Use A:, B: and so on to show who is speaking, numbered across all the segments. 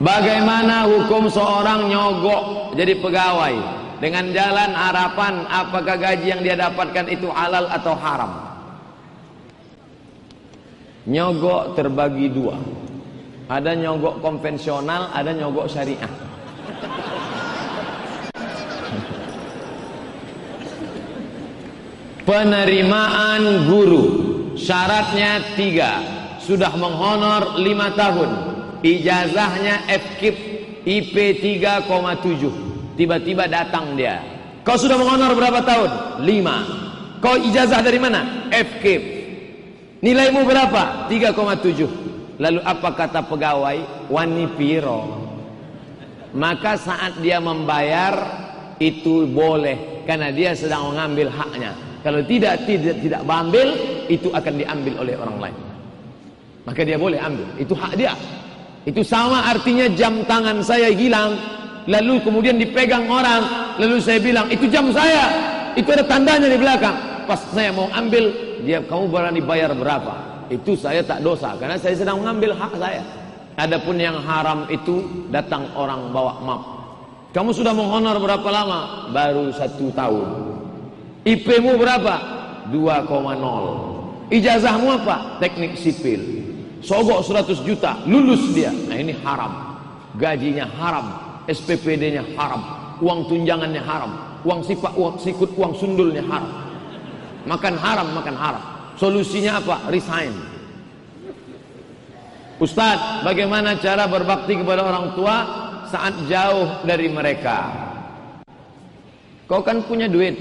A: Bagaimana hukum seorang nyogok jadi pegawai dengan jalan harapan apakah gaji yang dia dapatkan itu halal atau haram? Nyogok terbagi dua. Ada nyogok konvensional, ada nyogok syariah. Penerimaan guru syaratnya tiga, sudah menghonor lima tahun, ijazahnya FKIP IP 3,7 tiba-tiba datang dia. Kau sudah menghonor berapa tahun? 5 kau ijazah dari mana? FKIP nilaimu berapa? 3,7 lalu apa kata pegawai? wani piro? Maka saat dia membayar itu boleh. Karena dia sedang mengambil haknya. Kalau tidak tidak tidak mengambil itu akan diambil oleh orang lain. Maka dia boleh ambil. Itu hak dia itu sama artinya jam tangan saya hilang lalu kemudian dipegang orang lalu saya bilang itu jam saya. Itu ada tandanya di belakang. Pas saya mau ambil dia kamu berani bayar berapa? Itu saya tak dosa karena saya sedang mengambil hak saya. Adapun yang haram itu datang orang bawa map kamu sudah menghonor berapa lama? Baru satu tahun. IP mu berapa? 2,0 ijazahmu apa? Teknik sipil Sogok 100 juta, lulus dia. Nah ini haram. Gajinya haram, SPPD-nya haram, uang tunjangannya haram, uang sifat, uang sikut, uang sundulnya haram. Makan haram, makan haram. Solusinya apa? Resign. Ustadz, bagaimana cara berbakti kepada orang tua saat jauh dari mereka? Kau kan punya duit,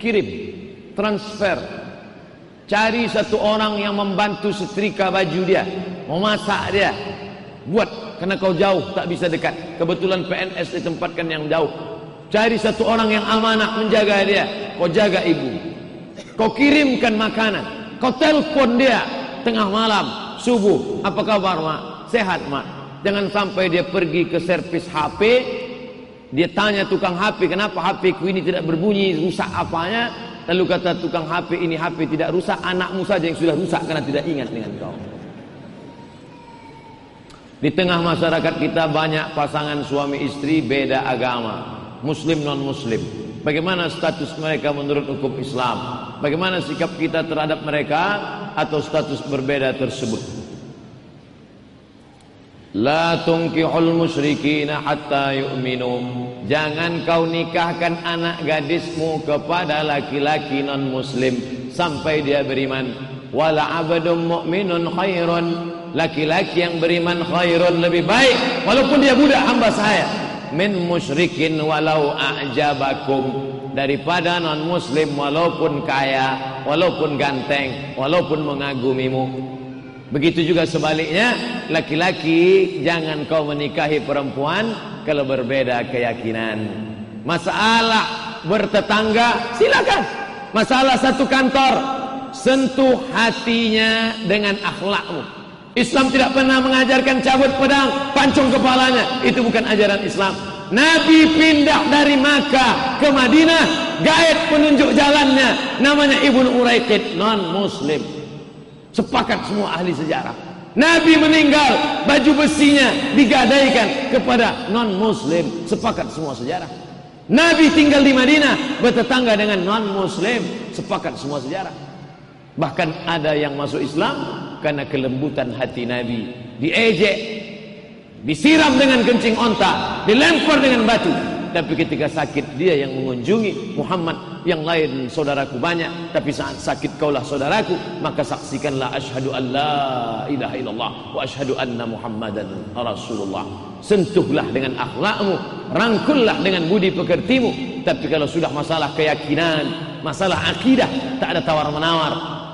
A: kirim, transfer, Cari satu orang yang membantu setrika baju dia, memasak dia. Buat karena kau jauh tak bisa dekat. Kebetulan PNS ditempatkan yang jauh. Cari satu orang yang amanah menjaga dia. Kau jaga ibu. Kau kirimkan makanan. Kau telpon dia tengah malam, subuh. Apa kabar, Mak? Sehat, Mak. Jangan sampai dia pergi ke servis HP. Dia tanya tukang HP, kenapa HP ku ini tidak berbunyi, rusak apanya? Lalu kata tukang HP ini HP tidak rusak, anakmu saja yang sudah rusak karena tidak ingat dengan kau. Di tengah masyarakat kita banyak pasangan suami istri beda agama, muslim non muslim. Bagaimana status mereka menurut hukum Islam? Bagaimana sikap kita terhadap mereka atau status berbeda tersebut? La tunkihul musyrikina hatta yu'minu Jangan kau nikahkan anak gadismu kepada laki-laki non muslim Sampai dia beriman. Wala abadum mu'minun khairun. Laki-laki yang beriman khairun lebih baik. Walaupun dia budak hamba saya Min musyrikin walau a'jabakum. Daripada non muslim walaupun kaya Walaupun ganteng Walaupun mengagumimu Begitu juga sebaliknya, laki-laki jangan kau menikahi perempuan kalau berbeda keyakinan. Masalah bertetangga, silakan. Masalah satu kantor, sentuh hatinya dengan akhlakmu. Islam tidak pernah mengajarkan cabut pedang, pancung kepalanya. Itu bukan ajaran Islam. Nabi pindah dari Makkah ke Madinah, gaet penunjuk jalannya, namanya Ibnu Uraiqid, non muslim. Sepakat semua ahli sejarah. Nabi meninggal, baju besinya digadaikan kepada non-muslim. Sepakat semua sejarah. Nabi tinggal di Madinah, bertetangga dengan non-muslim. Sepakat semua sejarah. Bahkan ada yang masuk Islam karena kelembutan hati Nabi. Diejek, disiram dengan kencing onta, dilempar dengan batu. Tapi ketika sakit dia yang mengunjungi Muhammad yang lain saudaraku banyak. Tapi saat sakit kaulah saudaraku maka saksikanlah asyhadu an la ilaha illallah wa asyhadu anna muhammadan rasulullah. Sentuhlah dengan akhlakmu rangkullah dengan budi pekertimu. Tapi kalau sudah masalah keyakinan masalah akidah tak ada tawar menawar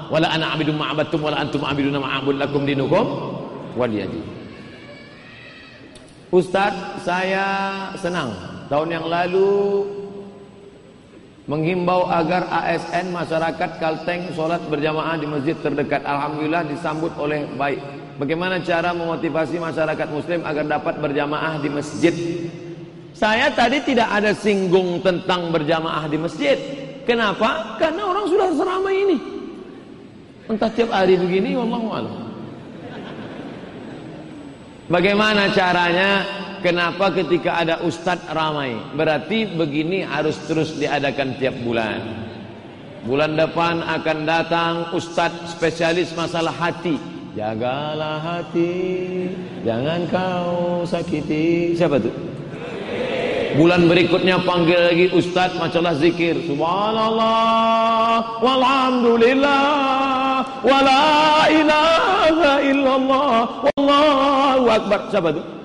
A: wala ana abidum ma'abattum wala antum abiduna ma'abud lakum dinukum waliyadi Ustaz saya senang. Tahun yang lalu menghimbau agar ASN masyarakat Kalteng sholat berjamaah di masjid terdekat. Alhamdulillah disambut oleh baik. Bagaimana cara memotivasi masyarakat muslim agar dapat berjamaah di masjid? Saya tadi tidak ada singgung tentang berjamaah di masjid. Kenapa? Karena orang sudah seramai ini. Entah tiap hari begini, wallahu a'lam. Bagaimana caranya? Kenapa ketika ada ustadz ramai? Berarti begini harus terus diadakan tiap bulan. Bulan depan akan datang ustadz spesialis masalah hati. Jagalah hati, jangan kau sakiti. Siapa tuh? Bulan berikutnya panggil lagi ustaz masalah zikir. Subhanallah walhamdulillah wala ilaha illallah wallahu akbar. Siapa itu?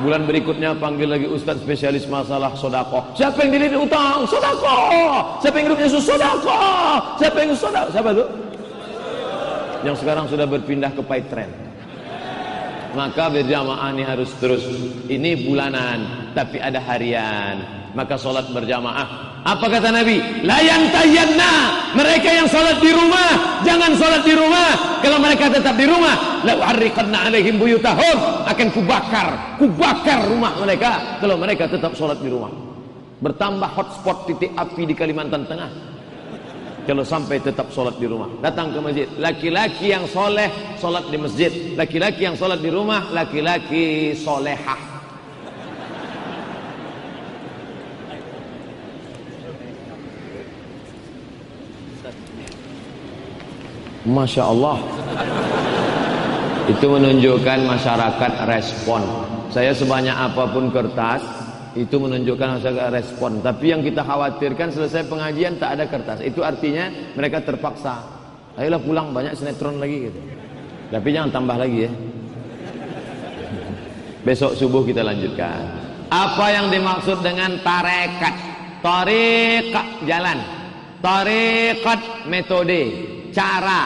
A: Bulan berikutnya panggil lagi ustaz spesialis masalah sodako. Siapa yang dilihat utang? Sodako. Siapa yang hidupnya sodako? Siapa yang sodako? Siapa itu? Yang sekarang sudah berpindah ke Paitren. Maka berjamaah ini harus terus. Ini bulanan, tapi ada harian. Maka sholat berjamaah. Apa kata Nabi? Layan tayanna. Mereka yang sholat di rumah, jangan sholat di rumah. Kalau mereka tetap di rumah, la uharriqanna alaihim buyutahum. Akan kubakar, kubakar rumah mereka. Kalau mereka tetap sholat di rumah. Bertambah hotspot titik api di Kalimantan Tengah. Kalau sampai tetap sholat di rumah Datang ke masjid Laki-laki yang soleh Sholat di masjid Laki-laki yang sholat di rumah Laki-laki solehah Masya Allah. Itu menunjukkan masyarakat respon. Saya sebanyak apa pun kertas Itu menunjukkan masyarakat respon. Tapi yang kita khawatirkan selesai pengajian tak ada kertas. Itu artinya mereka terpaksa. Ayolah pulang banyak sinetron lagi gitu. Tapi jangan tambah lagi ya. Besok subuh kita lanjutkan. Apa yang dimaksud dengan tarekat? Tarekat jalan. Tarekat metode cara.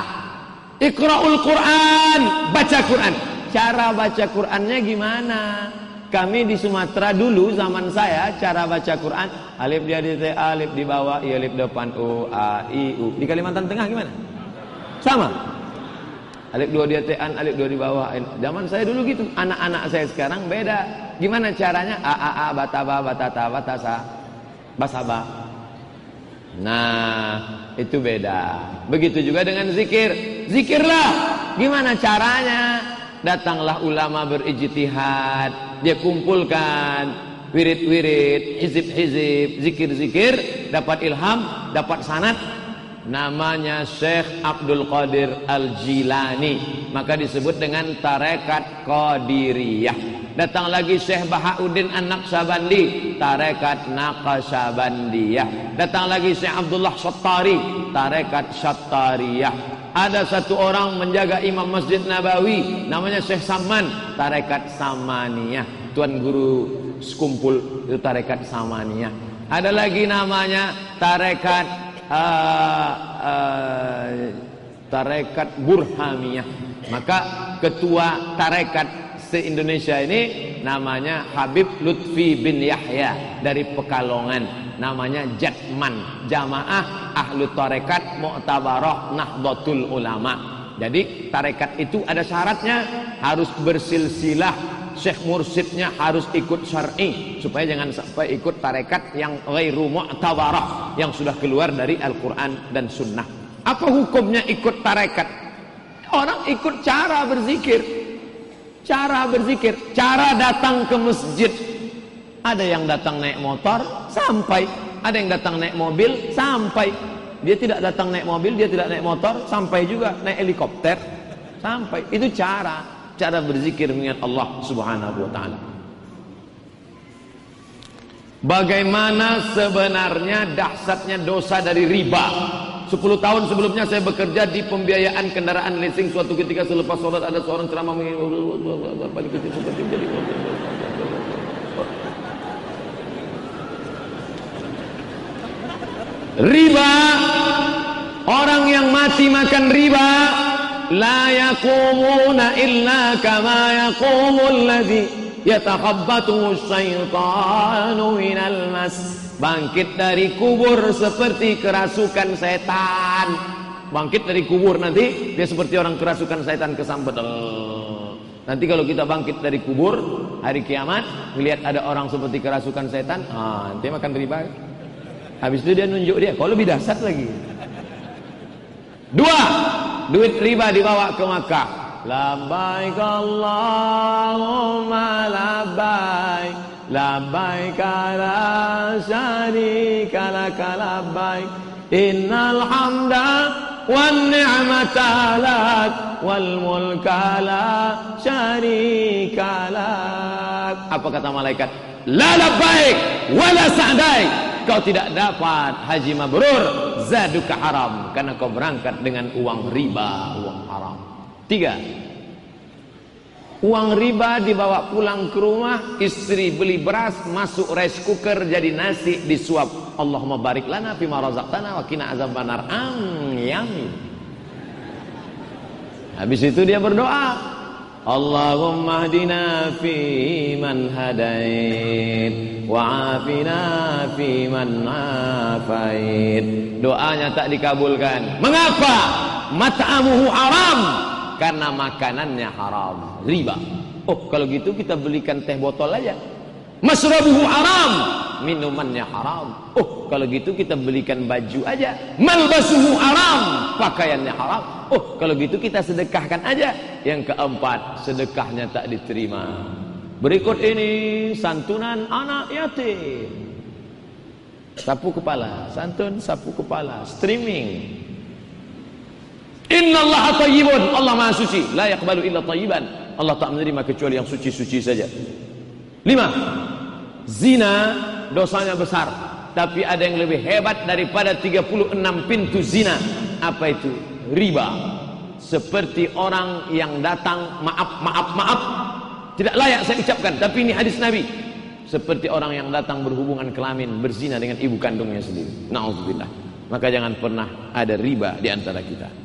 A: Iqra'ul Quran baca Quran. Cara baca Qurannya gimana? Kami di Sumatera dulu zaman saya cara baca Quran alif dia di t alif di bawah i alif depan u a i u. Di Kalimantan Tengah gimana? Sama. Alif dua dia t an alif dua di bawah. Zaman saya dulu gitu anak-anak saya sekarang beda. Gimana caranya? A a a bataba batata batasa basaba Nah, itu beda. Begitu juga dengan zikir. Zikirlah. Gimana caranya? Datanglah ulama berijtihad, dia kumpulkan wirid-wirid, hizib-hizib, zikir-zikir, dapat ilham, dapat sanat. Namanya Syekh Abdul Qadir Al-Jilani. Maka disebut dengan tarekat Qadiriyah. Datang lagi Syekh Bahauddin An-Naqsabandi, tarekat Naqsabandiyah. Datang lagi Syekh Abdullah Sattari, tarekat Sattariyah. Ada satu orang menjaga imam Masjid Nabawi, namanya Syekh Saman, tarekat Samaniyah. Tuan guru sekumpul itu tarekat Samaniyah. Ada lagi namanya tarekat uh, uh, tarekat Burhamiyah. Maka ketua tarekat se-Indonesia ini namanya Habib Lutfi bin Yahya dari Pekalongan. Namanya Jatman Jamaah Ahlu Tarekat Mu'tabarah Nahdlatul Ulama. Jadi tarekat itu ada syaratnya harus bersilsilah. Syekh mursidnya harus ikut syar'i supaya jangan sampai ikut tarekat yang ghairu mu'tabarah yang sudah keluar dari Al-Quran dan Sunnah. Apa hukumnya ikut tarekat? Orang ikut cara berzikir Cara berzikir, cara datang ke masjid. Ada yang datang naik motor, sampai. Ada yang datang naik mobil, sampai. Dia tidak datang naik mobil, dia tidak naik motor, sampai juga naik helikopter, sampai. Itu cara, cara berzikir mengingat Allah Subhanahu wa taala. Bagaimana sebenarnya dahsyatnya dosa dari riba? 10 tahun sebelumnya saya bekerja di pembiayaan kendaraan leasing suatu ketika selepas sholat ada seorang ceramah balik riba orang yang mati makan riba la yakumuna illa kama yakumul ladhi yatakhabbatu syaitanu minal mas bangkit dari kubur seperti kerasukan setan. Bangkit dari kubur nanti dia seperti orang kerasukan setan kesambet nanti kalau kita bangkit dari kubur hari kiamat melihat ada orang seperti kerasukan setan ah, nanti makan riba habis itu dia nunjuk dia kalau lebih dahsyat lagi. Dua duit riba dibawa ke Makkah. Labbaik Allahumma labbaik Labbaik la syarika laka labbaik Innal hamda wan ni'mata lak wal mulka la syarika lak. Apa kata malaikat? La labbaik wala sa'daik. Kau tidak dapat haji mabrur. Zaduka haram Karena kau berangkat dengan uang riba Uang haram. Tiga Uang riba dibawa pulang ke rumah, istri beli beras, masuk rice cooker jadi nasi disuap. Allahumma barik lana fima razaqtana wa qina azabannar. Am yami. Habis itu dia berdoa, Allahumma hdina fi man hadait wa afina fi man afait. Doanya tak dikabulkan. Mengapa? Mat'amuhu haram karena makanannya haram, riba. Oh, kalau gitu kita belikan teh botol aja. Masrabuhu haram, minumannya haram. Oh, kalau gitu kita belikan baju aja. Malbasuhu haram, pakaiannya haram. Oh, kalau gitu kita sedekahkan aja. Yang keempat, sedekahnya tak diterima. Berikut ini santunan anak yatim. Sapu kepala, santun sapu kepala, streaming. Inna Allah tayyibun. Allah maha suci. La yakbalu illa tayyiban. Allah tak menerima kecuali yang suci-suci saja. Lima. Zina dosanya besar. Tapi ada yang lebih hebat daripada 36 pintu zina. Apa itu? Riba. Seperti orang yang datang maaf, maaf, maaf. Tidak layak saya ucapkan. Tapi ini hadis Nabi. Seperti orang yang datang berhubungan kelamin, berzina dengan ibu kandungnya sendiri. Na'udzubillah. Maka jangan pernah ada riba di antara kita.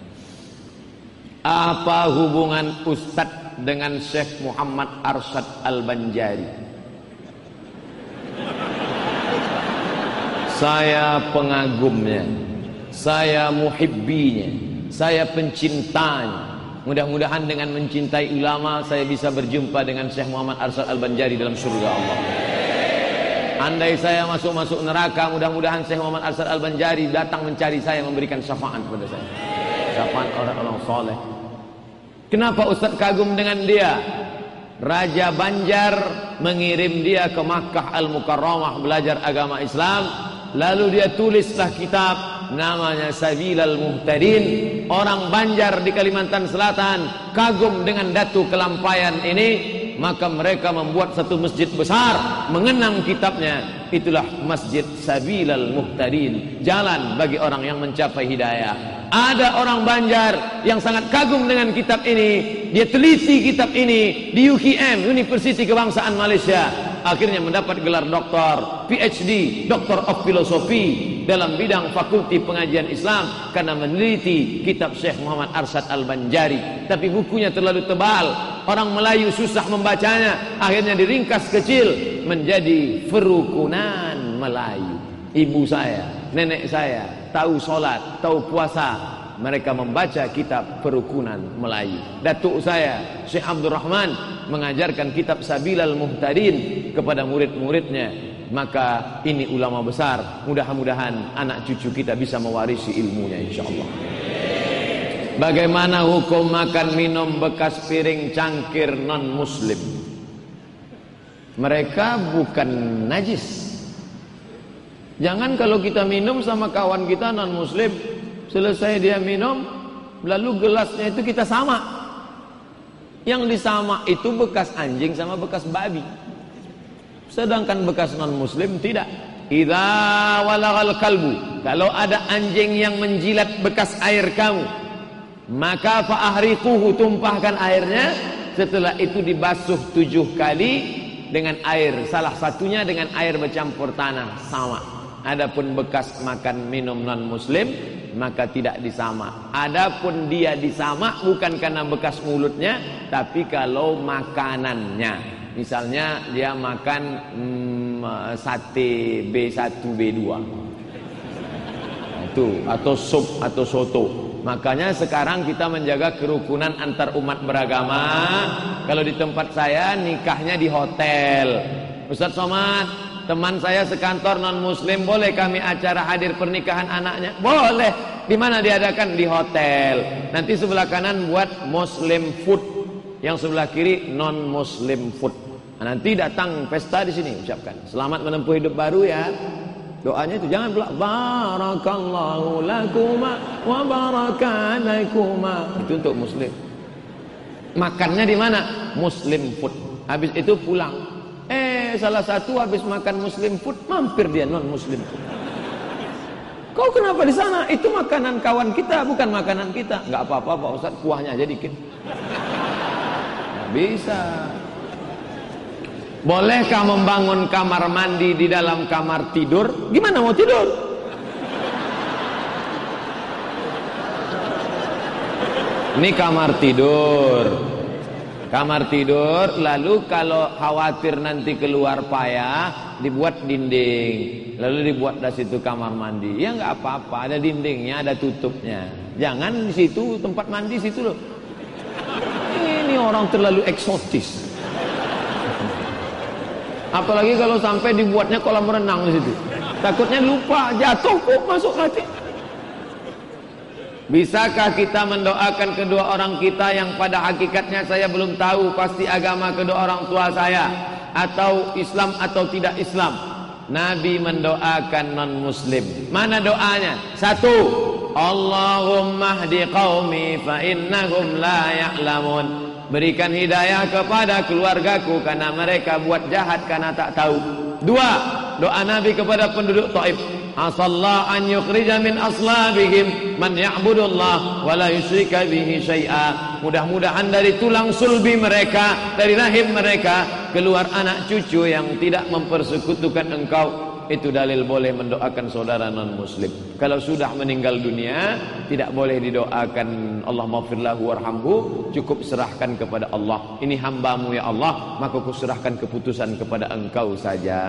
A: Apa hubungan Ustadz dengan Syekh Muhammad Arsyad Al-Banjari? Saya pengagumnya, saya muhibbinya, saya pencintanya. Mudah-mudahan dengan mencintai ulama saya bisa berjumpa dengan Syekh Muhammad Arsyad Al-Banjari dalam surga Allah. Andai saya masuk-masuk neraka, mudah-mudahan Syekh Muhammad Arsyad Al-Banjari datang mencari saya memberikan syafaat kepada saya ucapan orang-orang soleh. Kenapa Ustaz kagum dengan dia? Raja Banjar mengirim dia ke Makkah Al-Mukarramah belajar agama Islam. Lalu dia tulislah kitab namanya Sabilal Muhtadin. Orang Banjar di Kalimantan Selatan kagum dengan datu kelampaian ini. Maka mereka membuat satu masjid besar mengenang kitabnya. Itulah Masjid Sabilal Muhtadin. Jalan bagi orang yang mencapai hidayah. Ada orang Banjar yang sangat kagum dengan kitab ini. Dia teliti kitab ini di UKM, University Kebangsaan Malaysia. Akhirnya mendapat gelar doktor, PhD, Doctor of Philosophy dalam bidang Fakulti Pengajian Islam karena meneliti kitab Syekh Muhammad Arsyad Al-Banjari. Tapi bukunya terlalu tebal, orang Melayu susah membacanya. Akhirnya diringkas kecil menjadi Ferukunan Melayu. Ibu saya, nenek saya tahu solat, tahu puasa. Mereka membaca kitab Perukunan Melayu. Datuk saya, Syekh Abdul Rahman, mengajarkan kitab Sabilal Muhtadin kepada murid-muridnya. Maka ini ulama besar. Mudah-mudahan anak cucu kita bisa mewarisi ilmunya insyaAllah. Bagaimana hukum makan minum bekas piring cangkir non muslim? Mereka bukan najis Jangan kalau kita minum sama kawan kita non muslim, selesai dia minum, lalu gelasnya itu kita sama. Yang disama itu bekas anjing sama bekas babi. Sedangkan bekas non muslim tidak. Idza walagal kalbu, kalau ada anjing yang menjilat bekas air kamu, maka fa'ahriquhu tumpahkan airnya, setelah itu dibasuh tujuh kali dengan air, salah satunya dengan air bercampur tanah sama. Adapun bekas makan minum non muslim maka tidak disama. Adapun dia disama bukan karena bekas mulutnya tapi kalau makanannya. Misalnya dia makan hmm, sate B1 B2. Itu atau sup atau soto. Makanya sekarang kita menjaga kerukunan antar umat beragama. Kalau di tempat saya nikahnya di hotel. Ustaz Somad, Teman saya sekantor non muslim boleh kami acara hadir pernikahan anaknya? Boleh. Di mana diadakan? Di hotel. Nanti sebelah kanan buat Muslim food, yang sebelah kiri non Muslim food. Nah, nanti datang pesta di sini ucapkan. Selamat menempuh hidup baru ya. Doanya itu jangan bilang barakallahu lakuma wa barakalakuma. Itu untuk muslim. Makannya di mana? Muslim food. Habis itu pulang. Eh, salah satu habis makan muslim food mampir dia non muslim food. Kau kenapa di sana? Itu makanan kawan kita, bukan makanan kita. Enggak apa-apa Pak Ustaz, kuahnya aja dikit. Nggak bisa. Bolehkah membangun kamar mandi di dalam kamar tidur? Gimana mau tidur? Ini kamar tidur. Kamar tidur, lalu kalau khawatir nanti keluar payah, dibuat dinding. Lalu dibuat dari situ kamar mandi. Ya nggak apa-apa, ada dindingnya, ada tutupnya. Jangan di situ tempat mandi situ loh. Ini orang terlalu eksotis. Apalagi kalau sampai dibuatnya kolam renang di situ. Takutnya lupa, jatuh kok masuk hati. Bisakah kita mendoakan kedua orang kita yang pada hakikatnya saya belum tahu pasti agama kedua orang tua saya atau Islam atau tidak Islam? Nabi mendoakan non muslim. Mana doanya? Satu, Allahumma hdi qaumi fa innahum la ya'lamun. Berikan hidayah kepada keluargaku karena mereka buat jahat karena tak tahu. Dua, doa Nabi kepada penduduk Taif. Asallah an yukhrija min aslabihim man ya'budullah wa la yusyrika bihi syai'a. Mudah-mudahan dari tulang sulbi mereka, dari rahim mereka keluar anak cucu yang tidak mempersekutukan engkau. Itu dalil boleh mendoakan saudara non muslim. Kalau sudah meninggal dunia, tidak boleh didoakan Allah maghfirlahu warhamhu, cukup serahkan kepada Allah. Ini hambamu ya Allah, maka kuserahkan keputusan kepada engkau saja.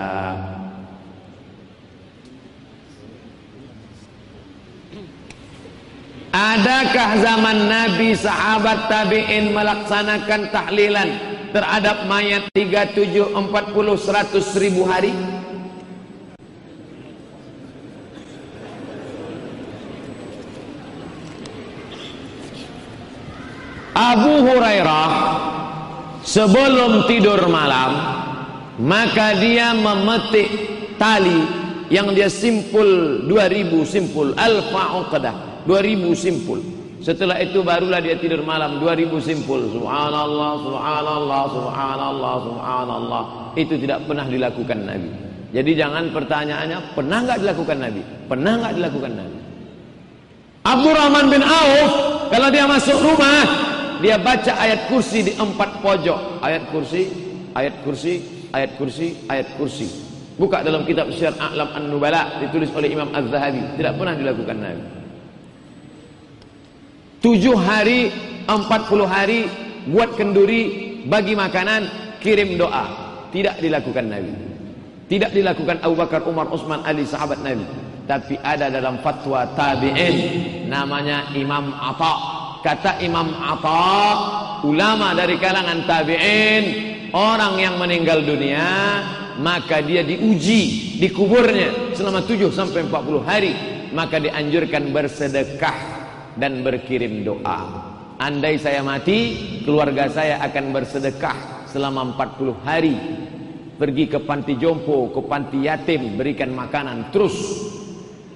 A: Adakah zaman Nabi sahabat tabi'in melaksanakan tahlilan terhadap mayat 37, 40, 100 ribu hari? Abu Hurairah sebelum tidur malam maka dia memetik tali yang dia simpul 2000 simpul alfa uqdah 2000 simpul. Setelah itu barulah dia tidur malam. 2000 simpul. Subhanallah subhanallah subhanallah subhanallah. Itu tidak pernah dilakukan Nabi. Jadi jangan pertanyaannya pernah nggak dilakukan Nabi? Pernah nggak dilakukan Nabi? Abdurrahman bin Auf kalau dia masuk rumah dia baca ayat kursi di empat pojok. Ayat kursi ayat kursi ayat kursi ayat kursi. Buka dalam kitab Syiar A'lam An-Nubala ditulis oleh Imam Az-Zahabi. Tidak pernah dilakukan Nabi Tujuh hari, empat puluh hari buat kenduri, bagi makanan, kirim doa. Tidak dilakukan Nabi. Tidak dilakukan Abu Bakar, Umar, Utsman, Ali sahabat Nabi. Tapi ada dalam fatwa tabi'in namanya Imam Atha. Kata Imam Atha, ulama dari kalangan tabi'in, orang yang meninggal dunia, maka dia diuji di kuburnya selama 7 sampai 40 hari, maka dianjurkan bersedekah dan berkirim doa. Andai saya mati, keluarga saya akan bersedekah selama 40 hari. Pergi ke panti jompo, ke panti yatim, berikan makanan terus.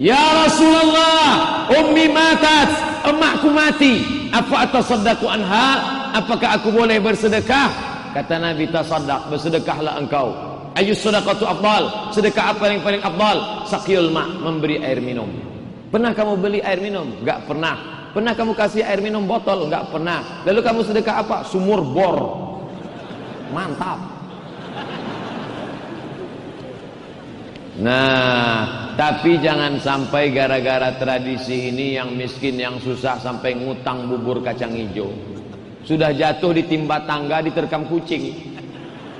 A: Ya Rasulullah, ummi matat, emakku mati. Apa atasaddaqu anha? Apakah aku boleh bersedekah? Kata Nabi tasaddaq, bersedekahlah engkau. Ayus sedekatu afdal? Sedekah apa yang paling afdal? Saqiyul ma, memberi air minum. Pernah kamu beli air minum? Enggak pernah. Pernah kamu kasih air minum botol? Enggak pernah. Lalu kamu sedekah apa? Sumur bor. Mantap. Nah, tapi jangan sampai gara-gara tradisi ini yang miskin, yang susah sampai ngutang bubur kacang hijau. Sudah jatuh di timba tangga diterkam kucing.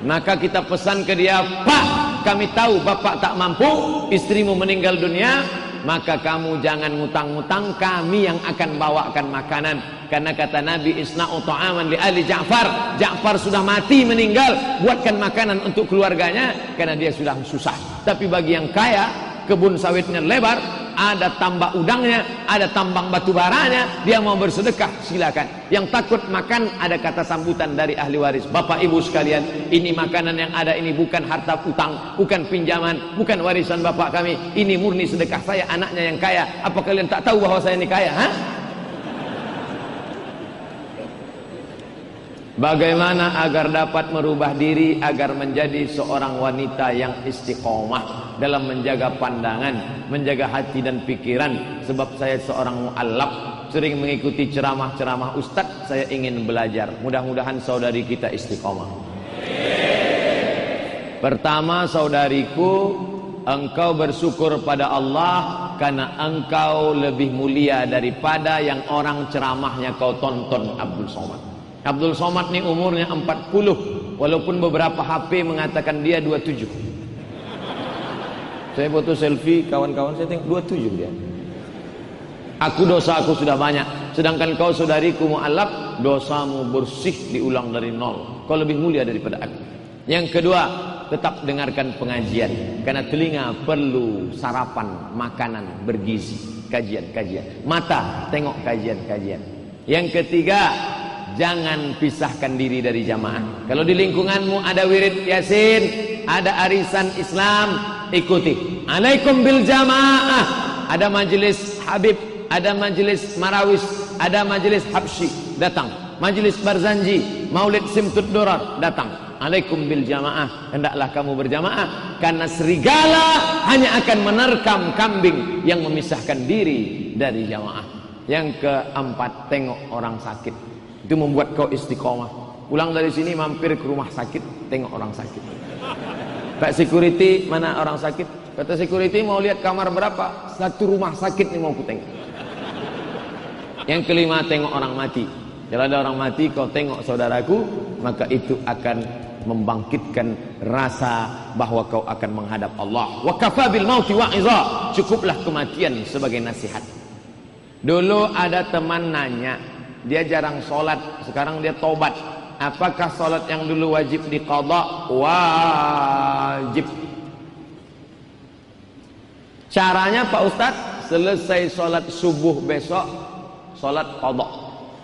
A: Maka kita pesan ke dia, Pak, kami tahu bapak tak mampu, istrimu meninggal dunia, maka kamu jangan ngutang-ngutang kami yang akan bawakan makanan. Karena kata Nabi isna'u ta'aman li ali Ja'far. Ja'far sudah mati meninggal. Buatkan makanan untuk keluarganya karena dia sudah susah. Tapi bagi yang kaya kebun sawitnya lebar, ada tambak udangnya, ada tambang batu baranya, dia mau bersedekah silakan. Yang takut makan ada kata sambutan dari ahli waris. Bapak Ibu sekalian, ini makanan yang ada ini bukan harta utang, bukan pinjaman, bukan warisan bapak kami. Ini murni sedekah saya anaknya yang kaya. Apa kalian tak tahu bahwa saya ini kaya? Ha? Bagaimana agar dapat merubah diri agar menjadi seorang wanita yang istiqomah dalam menjaga pandangan, menjaga hati dan pikiran. Sebab saya seorang mualaf sering mengikuti ceramah-ceramah ustaz saya ingin belajar. Mudah-mudahan saudari kita istiqomah. Pertama saudariku engkau bersyukur pada Allah karena engkau lebih mulia daripada yang orang ceramahnya kau tonton Abdul Somad. Abdul Somad ni umurnya 40 walaupun beberapa HP mengatakan dia 27 saya foto selfie kawan-kawan saya tengok 27 dia. Aku dosa aku sudah banyak sedangkan kau saudariku mu'alaf dosamu bersih diulang dari nol. Kau lebih mulia daripada aku. Yang kedua tetap dengarkan pengajian karena telinga perlu sarapan makanan bergizi kajian-kajian. Mata tengok kajian-kajian. Yang ketiga Jangan pisahkan diri dari jamaah. Kalau di lingkunganmu ada wirid yasin, ada arisan Islam, ikuti. Alaikum bil jamaah. Ada majelis Habib, ada majelis Marawis, ada majelis Habsyi, datang. Majelis Barzanji, Maulid Simtud Durar, datang. Alaikum bil jamaah. Hendaklah kamu berjamaah karena serigala hanya akan menerkam kambing yang memisahkan diri dari jamaah. Yang keempat, tengok orang sakit. Itu membuat kau istiqomah. Pulang dari sini mampir ke rumah sakit, tengok orang sakit. Pak security, mana orang sakit? Kata security mau lihat kamar berapa? Satu rumah sakit nih mau ku tengok. Yang kelima tengok orang mati. Kalau ada orang mati kau tengok saudaraku, maka itu akan membangkitkan rasa bahwa kau akan menghadap Allah. Wa kafa bil mauti wa'iza. Cukuplah kematian sebagai nasihat. Dulu ada teman nanya, dia jarang sholat sekarang dia tobat apakah sholat yang dulu wajib diqadha? Wajib. Caranya Pak Ustadz selesai sholat subuh besok sholat qadha.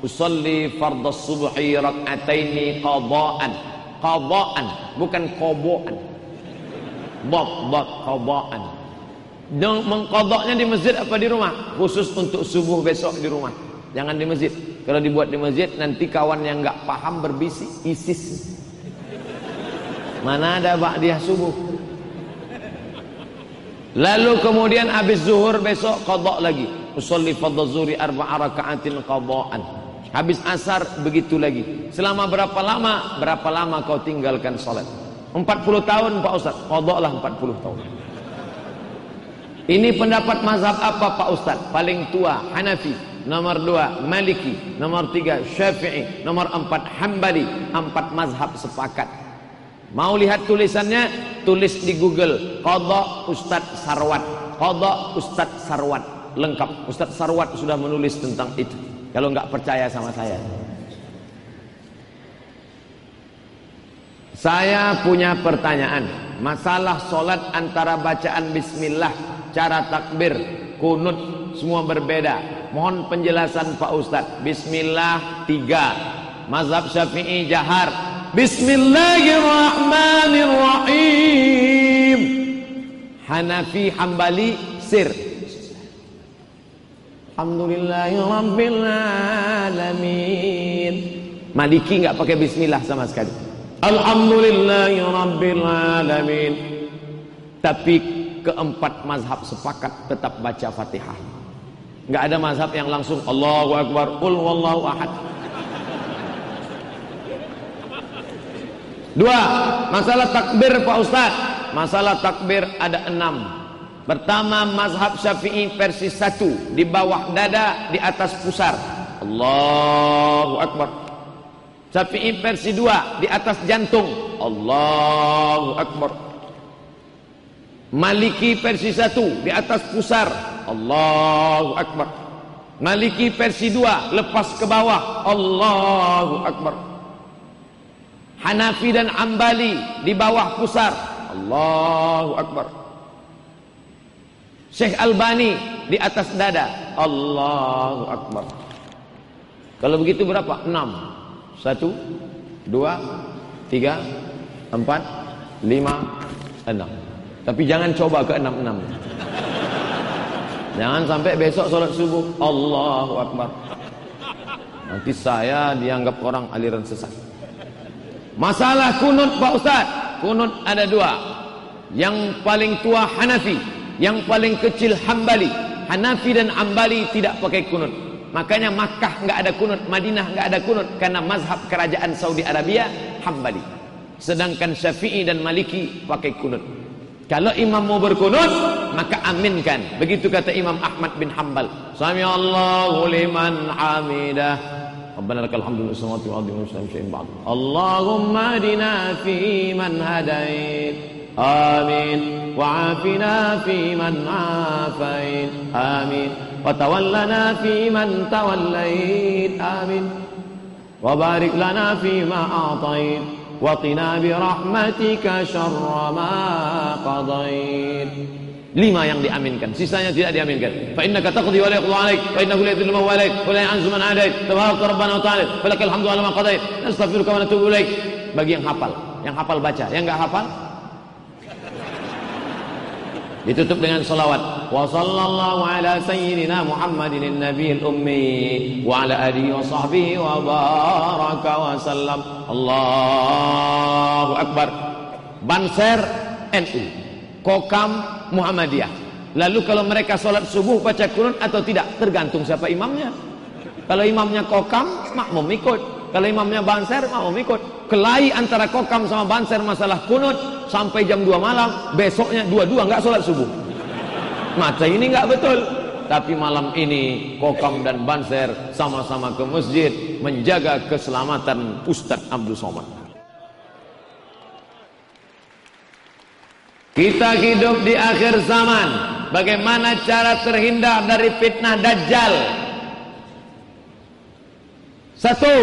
A: Usalli fardhu subhi rak'ataini qadhaan. Qadhaan bukan qoboan bab bab qadhaan. Mengkodoknya di masjid apa di rumah? Khusus untuk subuh besok di rumah. Jangan di masjid kalau dibuat di masjid nanti kawan yang nggak paham berbisik ISIS. Mana ada ba'diyah subuh. Lalu kemudian habis zuhur besok qada lagi. Usolli fardhu zuhri arba'a raka'atin qada'an. Habis asar begitu lagi. Selama berapa lama? Berapa lama kau tinggalkan salat? 40 tahun Pak Ustaz. Qada lah 40 tahun. Ini pendapat mazhab apa Pak Ustaz? Paling tua Hanafi. Nomor dua Maliki. Nomor tiga Syafi'i. Nomor empat Hambali. Empat mazhab sepakat. Mau lihat tulisannya? Tulis di Google. Qadha Ustaz Sarwat. Qadha Ustaz Sarwat. Lengkap. Ustaz Sarwat sudah menulis tentang itu. Kalau nggak percaya sama saya. Saya punya pertanyaan. Masalah solat antara bacaan bismillah Cara takbir Kunut Semua berbeda Mohon penjelasan Pak Ustadz. Bismillah tiga. Mazhab Syafi'i jahar. Bismillahirrahmanirrahim. Hanafi Hambali sir. Alhamdulillahirrabbilalamin. Maliki nggak pakai bismillah sama sekali. Alhamdulillahirrabbilalamin. Tapi keempat mazhab sepakat tetap baca Fatihah. Enggak ada mazhab yang langsung Allahu Akbar, Qul wallahu ahad. Dua, masalah takbir Pak Ustaz. Masalah takbir ada enam. Pertama mazhab syafi'i versi satu. Di bawah dada, di atas pusar. Allahu Akbar. Syafi'i versi dua, di atas jantung. Allahu Akbar. Maliki versi satu, di atas pusar. Allahu Akbar Maliki versi 2 lepas ke bawah Allahu Akbar Hanafi dan Ambali di bawah pusar Allahu Akbar Syekh Albani di atas dada. Allahu Akbar. Kalau begitu berapa? Enam. Satu, dua, tiga, empat, lima, enam. Tapi jangan coba ke enam-enam. Jangan sampai besok sholat subuh. Allahu Akbar. Nanti saya dianggap orang aliran sesat. Masalah kunut Pak Ustaz. Kunut ada dua. Yang paling tua Hanafi. Yang paling kecil Hambali. Hanafi dan Hambali tidak pakai kunut. Makanya Makkah enggak ada kunut, Madinah enggak ada kunut karena mazhab kerajaan Saudi Arabia Hambali. Sedangkan Syafi'i dan Maliki pakai kunut. Kalau imam mau berkunut, maka aminkan. Begitu kata Imam Ahmad bin Hambal. Sami Allahu liman hamidah. Rabbana lakal hamdu ardi wa syai'in ba'd. Allahumma adina fi man hadait. Amin. Wa afina fi man afait. Amin. Wa tawallana fi man tawallait. Amin. Wa barik lana fi ma. وقنا برحمتك شر ما قضيت lima yang diaminkan sisanya tidak diaminkan. Fa innaka taqdi wa la yaqdu alaik fa innahu la yadhillu man walaik wa la yanzu man alaik tabaraka rabbana wa ta'ala falakal hamdu ala ma qadait. Nastaghfiruka wa natubu ilaik. Bagi yang hafal yang hafal baca yang enggak hafal Ditutup dengan salawat. Wa sallallahu ala sayyidina Muhammadin nabiyil ummi wa ala alihi wa sahbihi wa baraka wa sallam. Allahu akbar. Banser NU. Kokam Muhammadiyah. Lalu kalau mereka sholat subuh baca Quran atau tidak tergantung siapa imamnya. Kalau imamnya kokam makmum ikut. Kalau imamnya banser mau ikut. Kelahi antara kokam sama banser masalah kunut sampai jam 2 malam, besoknya dua-dua nggak sholat subuh. Mata ini nggak betul. Tapi malam ini kokam dan banser sama-sama ke masjid menjaga keselamatan Ustadz Abdul Somad. Kita hidup di akhir zaman. Bagaimana cara terhindar dari fitnah Dajjal? Satu,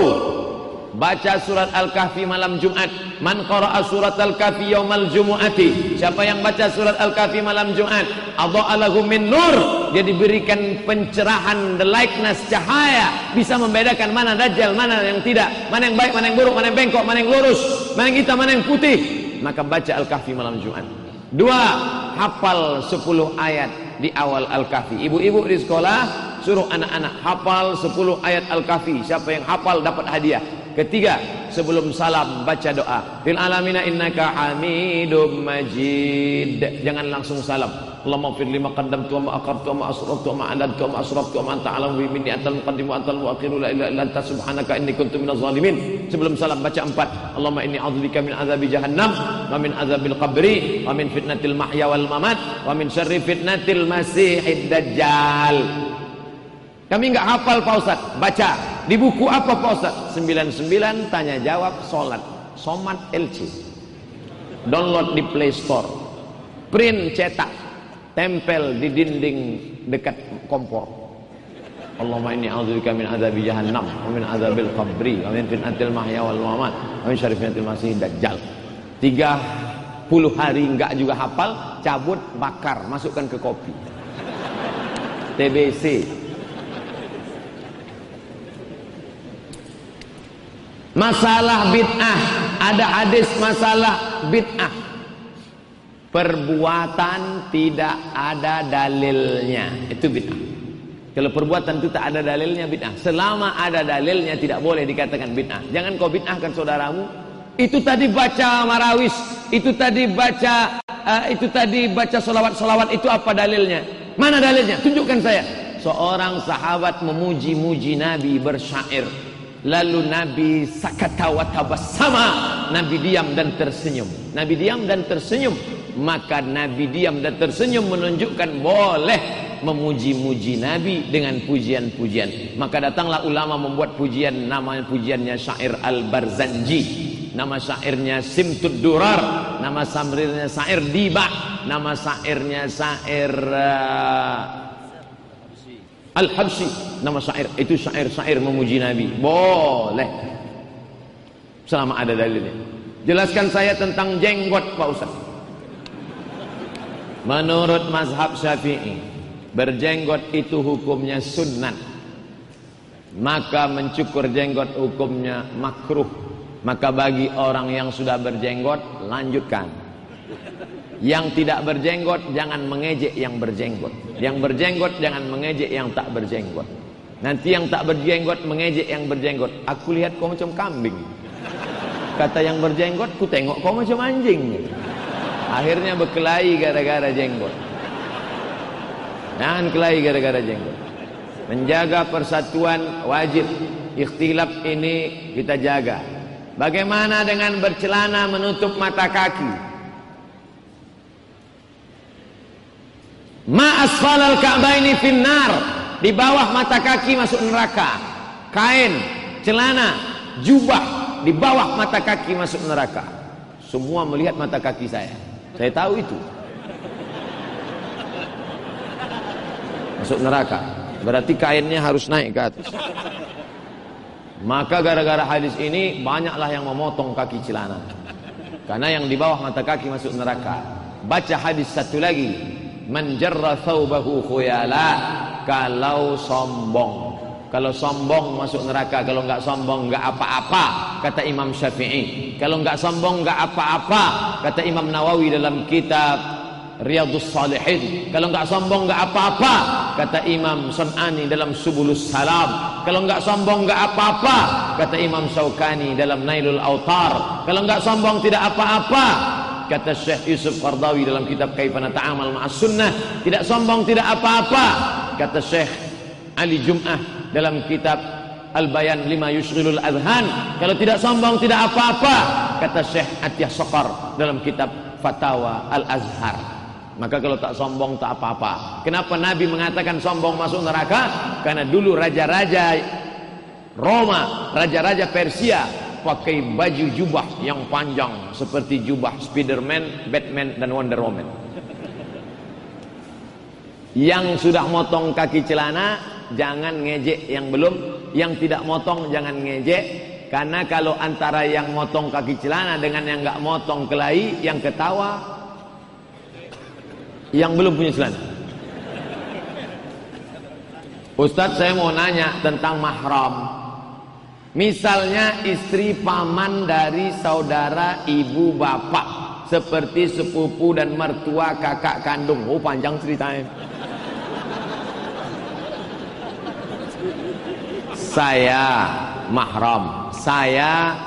A: baca surat Al-Kahfi malam Jumat. Man qara'a surat Al-Kahfi yaumal Jumu'ati. Siapa yang baca surat Al-Kahfi malam Jumat, adha'alahu min nur. Dia diberikan pencerahan, the likeness cahaya, bisa membedakan mana dajjal, mana yang tidak, mana yang baik, mana yang buruk, mana yang bengkok, mana yang lurus, mana yang hitam, mana yang putih. Maka baca Al-Kahfi malam Jumat. Dua, hafal 10 ayat di awal Al-Kahfi. Ibu-ibu di sekolah suruh anak-anak hafal 10 ayat Al-Kahfi. Siapa yang hafal dapat hadiah. Ketiga, sebelum salam baca doa. Fil alamina innaka Hamidum Majid. Jangan langsung salam. Allahumma fir lima qaddamtu wa ma aqartu wa ma asraftu wa ma adadtu wa ma asraftu wa ma anta alam bi minni antal muqaddimu antal muakhiru la ilaha illa anta subhanaka inni kuntu minaz zalimin. Sebelum salam baca empat. Allahumma inni a'udzubika min azabi jahannam wa min azabil qabri wa min fitnatil mahya wal mamat wa min syarri fitnatil masihid dajjal. Kami enggak hafal Pak Ustaz, baca. Di buku apa Pak Ustaz? 99 tanya jawab salat. Somat LC. Download di Play Store. Print cetak. Tempel di dinding dekat kompor. Allahumma inni a'udzubika min adzabi jahannam wa min adzabil qabri wa min fitnatil mahya wal mamat wa min syarri fitnatil masih dajjal. 30 hari enggak juga hafal, cabut, bakar, masukkan ke kopi. TBC Masalah bid'ah, ada hadis masalah bid'ah. Perbuatan tidak ada dalilnya, itu bid'ah. Kalau perbuatan itu tak ada dalilnya bid'ah. Selama ada dalilnya tidak boleh dikatakan bid'ah. Jangan kau bid'ahkan saudaramu. Itu tadi baca marawis, itu tadi baca uh, itu tadi baca solawat-solawat itu apa dalilnya? Mana dalilnya? Tunjukkan saya. Seorang sahabat memuji-muji Nabi bersyair. Lalu Nabi sakata sama Nabi diam dan tersenyum. Nabi diam dan tersenyum. Maka Nabi diam dan tersenyum menunjukkan boleh memuji-muji Nabi dengan pujian-pujian. Maka datanglah ulama membuat pujian nama pujiannya syair Al-Barzanji. Nama syairnya Simtud Durar, nama syairnya syair Diba, nama syairnya syair uh, Al-Habsi nama syair itu syair-syair memuji Nabi boleh selama ada dalilnya jelaskan saya tentang jenggot Pak Ustaz Menurut mazhab Syafi'i, berjenggot itu hukumnya sunnah. Maka mencukur jenggot hukumnya makruh. Maka bagi orang yang sudah berjenggot, lanjutkan. Yang tidak berjenggot jangan mengejek yang berjenggot. Yang berjenggot jangan mengejek yang tak berjenggot. Nanti yang tak berjenggot mengejek yang berjenggot. Aku lihat kau macam kambing. Kata yang berjenggot, ku tengok kau macam anjing. Akhirnya berkelahi gara-gara jenggot. Jangan kelahi gara-gara jenggot. Menjaga persatuan wajib. Ikhtilaf ini kita jaga. Bagaimana dengan bercelana menutup mata kaki? Ma asfalal ka'baini finnar. Di bawah mata kaki masuk neraka. Kain, celana, jubah di bawah mata kaki masuk neraka. Semua melihat mata kaki saya. Saya tahu itu. Masuk neraka. Berarti kainnya harus naik ke atas. Maka gara-gara hadis ini banyaklah yang memotong kaki celana. Karena yang di bawah mata kaki masuk neraka. Baca hadis satu lagi. Menjarra thawbahu khuyala. Kalau sombong. Kalau sombong masuk neraka. Kalau enggak sombong enggak apa-apa. Kata Imam Syafi'i. Kalau enggak sombong enggak apa-apa. Kata Imam Nawawi dalam kitab Riyadus Salihin. Kalau enggak sombong enggak apa-apa. Kata Imam Sun'ani dalam Subulus Salam. Kalau enggak sombong enggak apa-apa. Kata Imam Syaukani dalam Nailul Autar. Kalau enggak sombong tidak apa-apa. Kata Syekh Yusuf Qardawi dalam kitab Kaifana Ta'amal Ma'as Sunnah. Tidak sombong tidak apa-apa. Kata Syekh Ali Jum'ah dalam kitab Al-Bayan lima yushghilul adhan kalau tidak sombong tidak apa-apa kata Syekh Atiyah Sokar dalam kitab Fatawa Al-Azhar maka kalau tak sombong tak apa-apa kenapa Nabi mengatakan sombong masuk neraka karena dulu raja-raja Roma raja-raja Persia pakai baju jubah yang panjang seperti jubah Spiderman, Batman dan Wonder Woman yang sudah motong kaki celana jangan ngejek yang belum, yang tidak motong jangan ngejek. Karena kalau antara yang motong kaki celana dengan yang nggak motong kelahi, yang ketawa, yang belum punya celana. Ustadz saya mau nanya tentang mahram. Misalnya istri paman dari saudara ibu bapak seperti sepupu dan mertua kakak kandung. Oh panjang ceritanya. saya mahram. Saya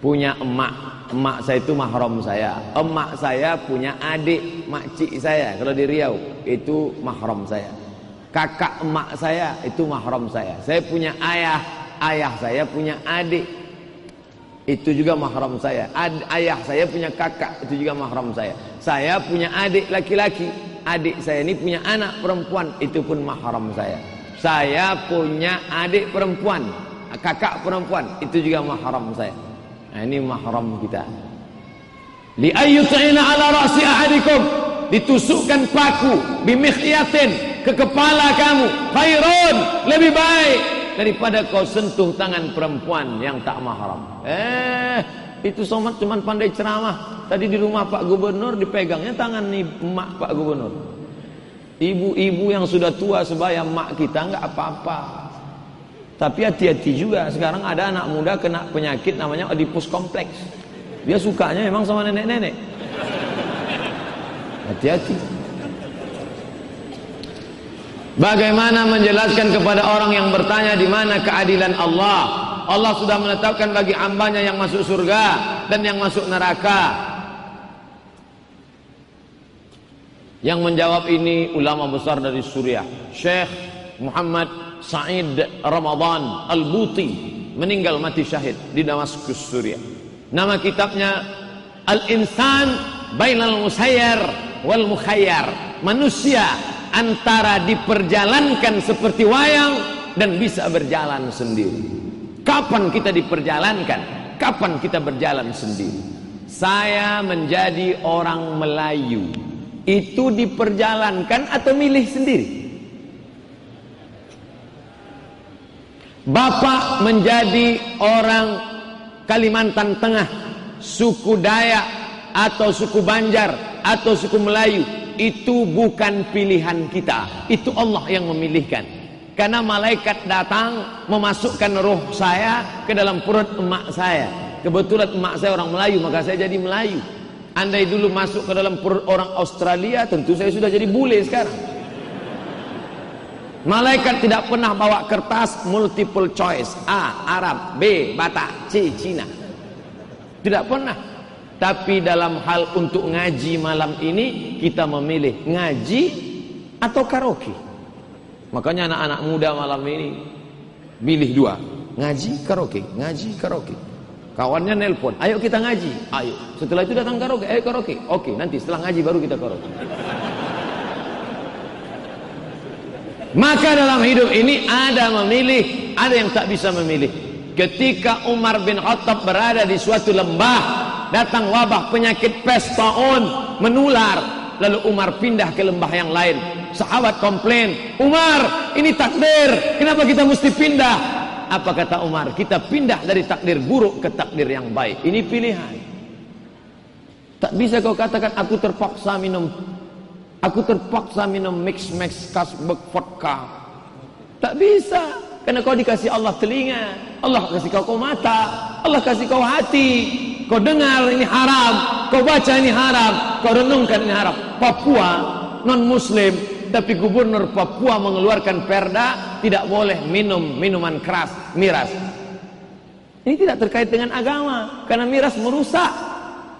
A: punya emak. Emak saya itu mahram saya. Emak saya punya adik makcik saya kalau di Riau. Itu mahram saya. Kakak emak saya itu mahram saya. Saya punya ayah ayah saya punya adik. Itu juga mahram saya. Ad, ayah saya punya kakak. Itu juga mahram saya. Saya punya adik laki-laki. Adik saya ini punya anak perempuan. Itu pun mahram saya. Saya punya adik perempuan, kakak perempuan, itu juga mahram saya. Nah, ini mahram kita. Li ayyut'ina ala ra'si ahadikum. Ditusukkan paku. Bimikhyatin ke kepala kamu. Khairun. Lebih baik daripada kau sentuh tangan perempuan yang tak mahram. Eh, itu somat cuma pandai ceramah. Tadi di rumah Pak Gubernur dipegangnya tangan nih emak Pak Gubernur. Ibu-ibu yang sudah tua sebaya mak kita nggak apa-apa. Tapi hati-hati juga. Sekarang ada anak muda kena penyakit namanya adipus kompleks. Dia sukanya memang sama nenek-nenek. Hati-hati. Bagaimana menjelaskan kepada orang yang bertanya di mana keadilan Allah? Allah sudah menetapkan bagi hambanya yang masuk surga dan yang masuk neraka. Yang menjawab ini ulama besar dari Suriah, Syekh Muhammad Said Ramadan Al-Buti meninggal mati syahid di Damaskus, Suriah. Nama kitabnya Al-Insan Bainal Musayyar wal Mukhayyar. Manusia antara diperjalankan seperti wayang dan bisa berjalan sendiri. Kapan kita diperjalankan? Kapan kita berjalan sendiri? Saya menjadi orang Melayu itu diperjalankan atau milih sendiri? Bapak menjadi orang Kalimantan Tengah, suku Dayak atau suku Banjar atau suku Melayu, itu bukan pilihan kita. Itu Allah yang memilihkan. Karena malaikat datang memasukkan roh saya ke dalam perut emak saya. Kebetulan emak saya orang Melayu, maka saya jadi Melayu. Andai dulu masuk ke dalam perut orang Australia, tentu saya sudah jadi bule sekarang. Malaikat tidak pernah bawa kertas multiple choice. A. Arab B. Batak C. Cina Tidak pernah Tapi dalam hal untuk ngaji malam ini Kita memilih ngaji atau karaoke. Makanya anak-anak muda malam ini Pilih dua. Ngaji karaoke. Ngaji karaoke. Kawannya nelpon Ayo kita ngaji. Ayo. Setelah itu datang karaoke. Ayo karaoke. Oke nanti setelah ngaji baru kita karaoke. Maka dalam hidup ini ada memilih, ada yang tak bisa memilih. Ketika Umar bin Khattab berada di suatu lembah, datang wabah penyakit pes taun menular, lalu Umar pindah ke lembah yang lain. Sahabat komplain, "Umar, ini takdir. Kenapa kita mesti pindah?" Apa kata Umar? Kita pindah dari takdir buruk ke takdir yang baik. Ini pilihan. Tak bisa kau katakan aku terpaksa minum Aku terpaksa minum mix-mix Kasbek vodka. Tak bisa. Karena kau dikasih Allah telinga. Allah kasih kau mata. Allah kasih kau hati. Kau dengar ini haram. Kau baca ini haram. Kau renungkan ini haram. Papua non-muslim. Tapi gubernur Papua mengeluarkan perda. Tidak boleh minum minuman keras. Miras. Ini tidak terkait dengan agama. Karena miras merusak.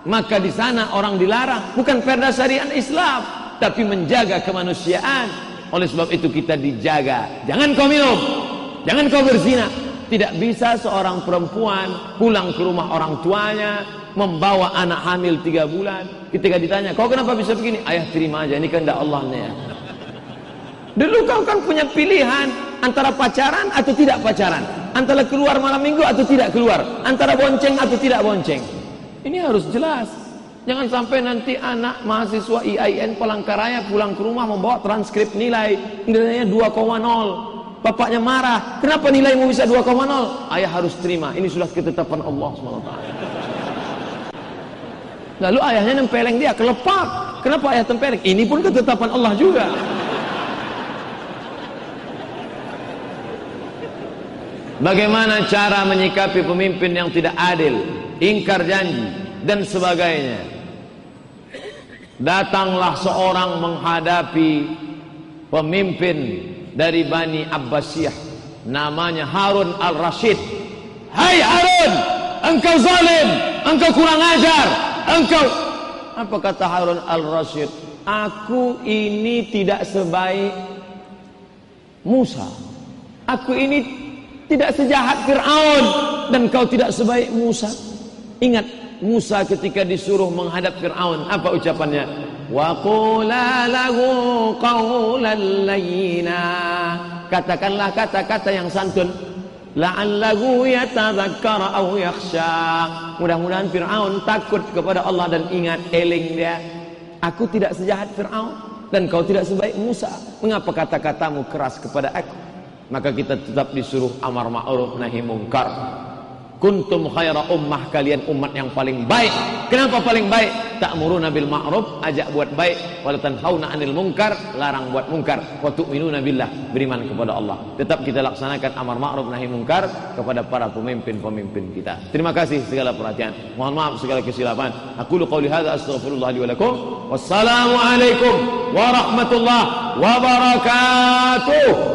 A: Maka di sana orang dilarang. Bukan perda syariat Islam tapi menjaga kemanusiaan. Oleh sebab itu kita dijaga. Jangan kau minum, jangan kau berzina. Tidak bisa seorang perempuan pulang ke rumah orang tuanya membawa anak hamil tiga bulan. Ketika ditanya, kau kenapa bisa begini? Ayah terima aja, ini tidak Allah ya. Dulu kau kan punya pilihan antara pacaran atau tidak pacaran, antara keluar malam minggu atau tidak keluar, antara bonceng atau tidak bonceng. Ini harus jelas. Jangan sampai nanti anak mahasiswa IAIN Palangkaraya pulang ke rumah membawa transkrip nilai nilainya 2,0. Bapaknya marah. Kenapa nilaimu bisa 2,0? Ayah harus terima. Ini sudah ketetapan Allah SWT. Lalu ayahnya nempeleng dia, kelepak. Kenapa ayah tempeleng? Ini pun ketetapan Allah juga. Bagaimana cara menyikapi pemimpin yang tidak adil, ingkar janji, dan sebagainya. Datanglah seorang menghadapi pemimpin dari Bani Abbasiyah namanya Harun Al-Rashid. Hai Harun, engkau zalim, engkau kurang ajar, engkau apa kata Harun Al-Rashid? Aku ini tidak sebaik Musa. Aku ini tidak sejahat Fir'aun dan kau tidak sebaik Musa. Ingat Musa ketika disuruh menghadap Fir'aun apa ucapannya wa qula lahu qawlan layyina katakanlah kata-kata yang santun. La'allahu yatadhakkara aw yakhsha. Mudah-mudahan Fir'aun takut kepada Allah dan ingat eling dia. Aku tidak sejahat Fir'aun dan kau tidak sebaik Musa. Mengapa kata-katamu keras kepada aku? Maka kita tetap disuruh amar ma'ruf nahi mungkar kuntum khaira ummah kalian umat yang paling baik. Kenapa paling baik? Ta'muruna bil ma'ruf ajak buat baik. Wa tanhauna 'anil munkar larang buat munkar. Wa tu'minuna billah beriman kepada Allah. Tetap kita laksanakan amar ma'ruf nahi munkar kepada para pemimpin-pemimpin kita. Terima kasih segala perhatian. Mohon maaf segala kesilapan. Aku lu qauli hadza astaghfirullah li wa lakum. Wassalamu alaikum warahmatullahi wabarakatuh